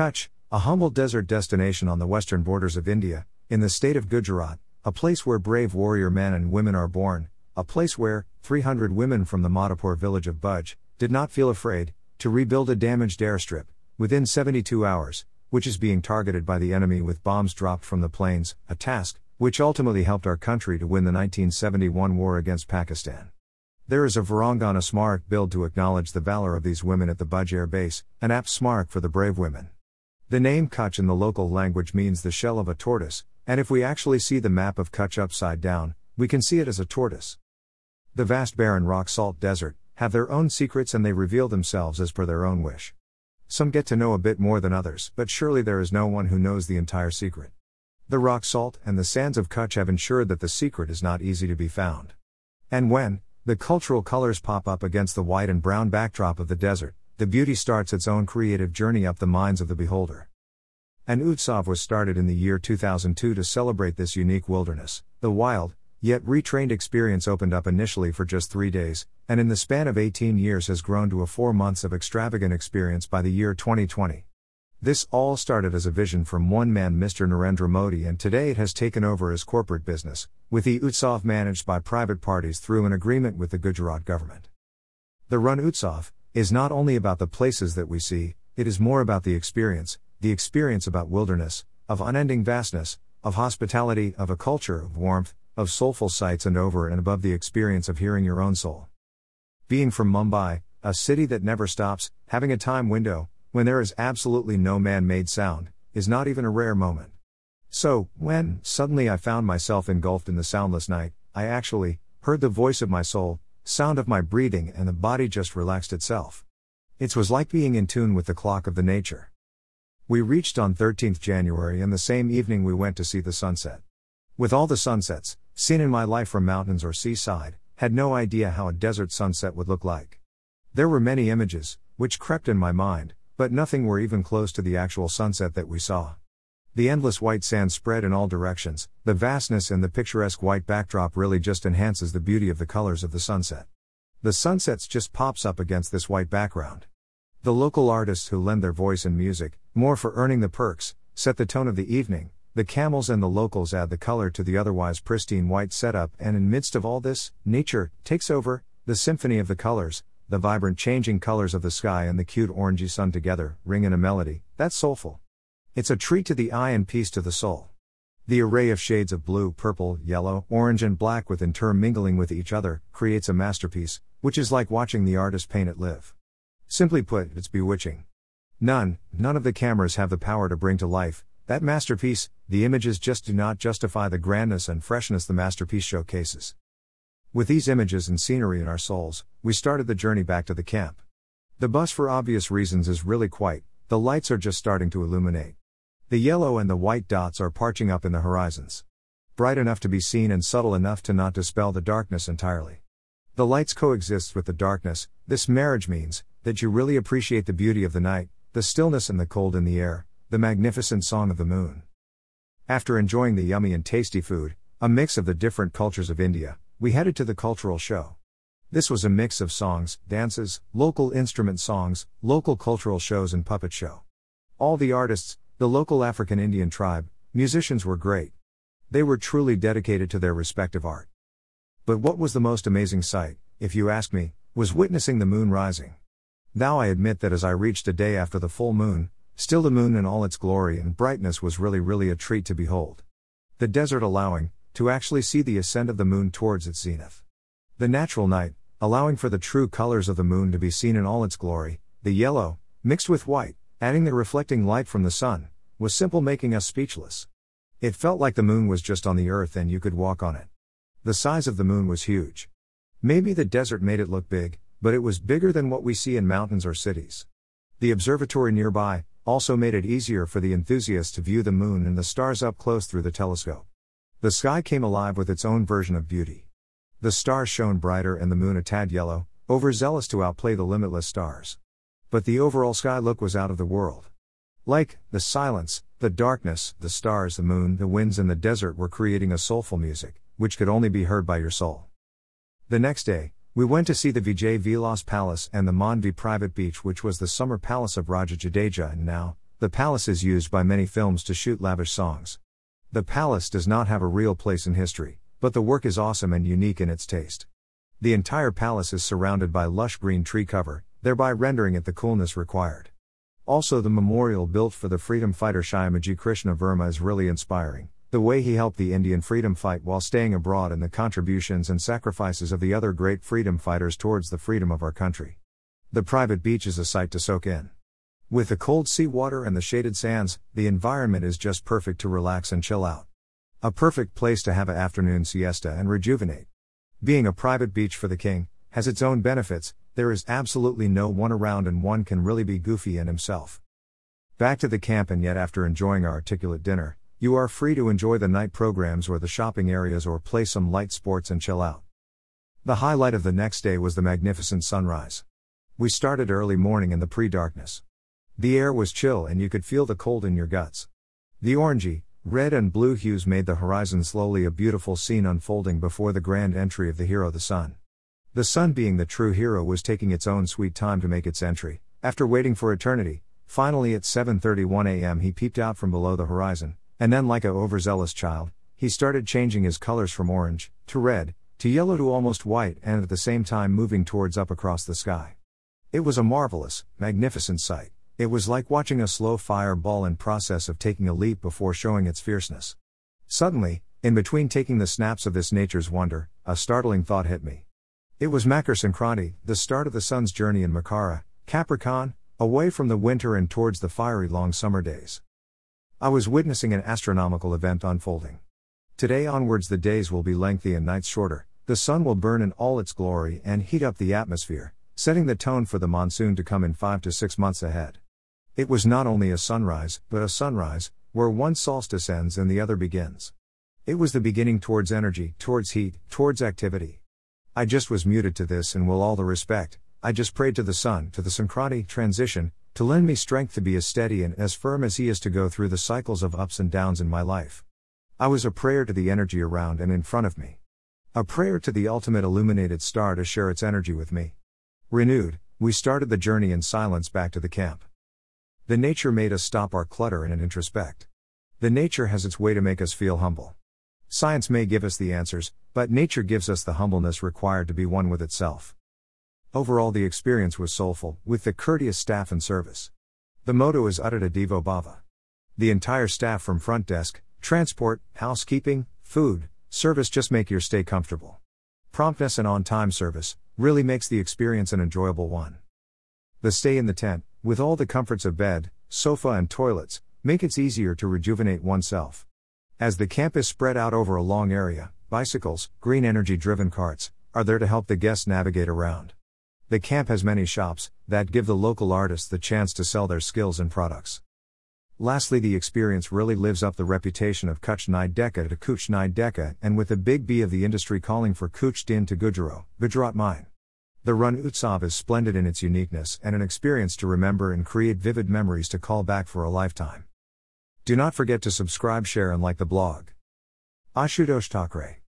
Kutch, a humble desert destination on the western borders of India, in the state of Gujarat, a place where brave warrior men and women are born, a place where 300 women from the Madhapur village of Bhuj did not feel afraid to rebuild a damaged airstrip within 72 hours, which is being targeted by the enemy with bombs dropped from the planes, a task which ultimately helped our country to win the 1971 war against Pakistan. There is a Virangana Smarak built to acknowledge the valor of these women at the Bhuj Air Base, an apt smarak for the brave women. The name Kutch in the local language means the shell of a tortoise, and if we actually see the map of Kutch upside down, we can see it as a tortoise. The vast barren rock salt desert have their own secrets and they reveal themselves as per their own wish. Some get to know a bit more than others, but surely there is no one who knows the entire secret. The rock salt and the sands of Kutch have ensured that the secret is not easy to be found. And when the cultural colors pop up against the white and brown backdrop of the desert, the beauty starts its own creative journey up the minds of the beholder. An Utsav was started in the year 2002 to celebrate this unique wilderness. The wild, yet retrained experience opened up initially for just three days, and in the span of 18 years has grown to a four months of extravagant experience by the year 2020. This all started as a vision from one man, Mr. Narendra Modi, and today it has taken over as corporate business, with the Utsav managed by private parties through an agreement with the Gujarat government. The Rann Utsav, is not only about the places that we see, it is more about the experience, the experience about wilderness, of unending vastness, of hospitality, of a culture, of warmth, of soulful sights, and over and above the experience of hearing your own soul. Being from Mumbai, a city that never stops, having a time window, when there is absolutely no man made sound, is not even a rare moment. So, when, suddenly I found myself engulfed in the soundless night, I actually heard the voice of my soul, sound of my breathing, and the body just relaxed itself. It was like being in tune with the clock of the nature. We reached on 13th January, and the same evening we went to see the sunset. With all the sunsets, seen in my life from mountains or seaside, had no idea how a desert sunset would look like. There were many images, which crept in my mind, but nothing were even close to the actual sunset that we saw. The endless white sand spread in all directions, the vastness and the picturesque white backdrop really just enhances the beauty of the colors of the sunset. The sunsets just pops up against this white background. The local artists who lend their voice and music, more for earning the perks, set the tone of the evening. The camels and the locals add the color to the otherwise pristine white setup, and in midst of all this, nature takes over, the symphony of the colors, the vibrant changing colors of the sky and the cute orangey sun together, ring in a melody, that's soulful. It's a treat to the eye and peace to the soul. The array of shades of blue, purple, yellow, orange, and black with intermingling with each other creates a masterpiece, which is like watching the artist paint it live. Simply put, it's bewitching. None, none of the cameras have the power to bring to life that masterpiece, the images just do not justify the grandness and freshness the masterpiece showcases. With these images and scenery in our souls, we started the journey back to the camp. The bus, for obvious reasons, is really quiet, the lights are just starting to illuminate. The yellow and the white dots are parching up in the horizons. Bright enough to be seen and subtle enough to not dispel the darkness entirely. The lights coexist with the darkness, this marriage means that you really appreciate the beauty of the night, the stillness and the cold in the air, the magnificent song of the moon. After enjoying the yummy and tasty food, a mix of the different cultures of India, we headed to the cultural show. This was a mix of songs, dances, local instrument songs, local cultural shows, and puppet show. All the artists, the local African Indian tribe, musicians were great. They were truly dedicated to their respective art. But what was the most amazing sight, if you ask me, was witnessing the moon rising. Now I admit that as I reached a day after the full moon, still the moon in all its glory and brightness was really, really a treat to behold. The desert allowing, to actually see the ascent of the moon towards its zenith. The natural night, allowing for the true colors of the moon to be seen in all its glory, the yellow, mixed with white, adding the reflecting light from the sun, was simple making us speechless. It felt like the moon was just on the earth and you could walk on it. The size of the moon was huge. Maybe the desert made it look big, but it was bigger than what we see in mountains or cities. The observatory nearby also made it easier for the enthusiasts to view the moon and the stars up close through the telescope. The sky came alive with its own version of beauty. The stars shone brighter and the moon a tad yellow, overzealous to outplay the limitless stars. But the overall sky look was out of the world. Like, the silence, the darkness, the stars, the moon, the winds, and the desert were creating a soulful music, which could only be heard by your soul. The next day, we went to see the Vijay Vilas Palace and the Mandvi private beach, which was the summer palace of Raja Jadeja and now, The palace is used by many films to shoot lavish songs. The palace does not have a real place in history, but the work is awesome and unique in its taste. The entire palace is surrounded by lush green tree cover, thereby rendering it the coolness required. Also, the memorial built for the freedom fighter Shyamaji Krishna Varma is really inspiring. The way he helped the Indian freedom fight while staying abroad and the contributions and sacrifices of the other great freedom fighters towards the freedom of our country. The private beach is a sight to soak in. With the cold sea water and the shaded sands, the environment is just perfect to relax and chill out. A perfect place to have an afternoon siesta and rejuvenate. Being a private beach for the king has its own benefits, there is absolutely no one around and one can really be goofy in himself. Back to the camp, and yet, after enjoying our articulate dinner, you are free to enjoy the night programs or the shopping areas or play some light sports and chill out. The highlight of the next day was the magnificent sunrise. We started early morning in the pre darkness. The air was chill and you could feel the cold in your guts. The orangey, red and blue hues made the horizon slowly a beautiful scene unfolding before the grand entry of the hero the sun. The sun being the true hero was taking its own sweet time to make its entry. After waiting for eternity, finally at 7:31 a.m. he peeped out from below the horizon, and then like a overzealous child, he started changing his colors from orange to red to yellow to almost white and at the same time moving towards up across the sky. It was a marvelous, magnificent sight. It was like watching a slow fireball in process of taking a leap before showing its fierceness. Suddenly, in between taking the snaps of this nature's wonder, a startling thought hit me. It was Makar Sankranti, the start of the sun's journey in Makara, Capricorn, away from the winter and towards the fiery long summer days. I was witnessing an astronomical event unfolding. Today onwards, the days will be lengthy and nights shorter, the sun will burn in all its glory and heat up the atmosphere, setting the tone for the monsoon to come in five to six months ahead. It was not only a sunrise, but a sunrise, where one solstice ends and the other begins. It was the beginning towards energy, towards heat, towards activity. I just was muted to this and will all the respect, I just prayed to the sun, to the Sankranti transition, to lend me strength to be as steady and as firm as he is to go through the cycles of ups and downs in my life. I was a prayer to the energy around and in front of me. A prayer to the ultimate illuminated star to share its energy with me. Renewed, we started the journey in silence back to the camp. The nature made us stop our clutter and introspect. The nature has its way to make us feel humble. Science may give us the answers, but nature gives us the humbleness required to be one with itself. Overall, the experience was soulful, with the courteous staff and service. The motto is Atithi Devo Bhava. The entire staff from front desk, transport, housekeeping, food, service just make your stay comfortable. Promptness and on time service really makes the experience an enjoyable one. The stay in the tent, with all the comforts of bed, sofa, and toilets, make it easier to rejuvenate oneself. As the camp is spread out over a long area, bicycles, green energy driven carts, are there to help the guests navigate around. The camp has many shops that give the local artists the chance to sell their skills and products. Lastly, the experience really lives up the reputation of Kuch Nai Deka to Kuch Nai Deka, and with the big B of the industry calling for Kuch Din to Gujaro, Gujarat Mine. The Rann Utsav is splendid in its uniqueness and an experience to remember and create vivid memories to call back for a lifetime. Do not forget to subscribe, share, and like the blog. Ashutosh Thackeray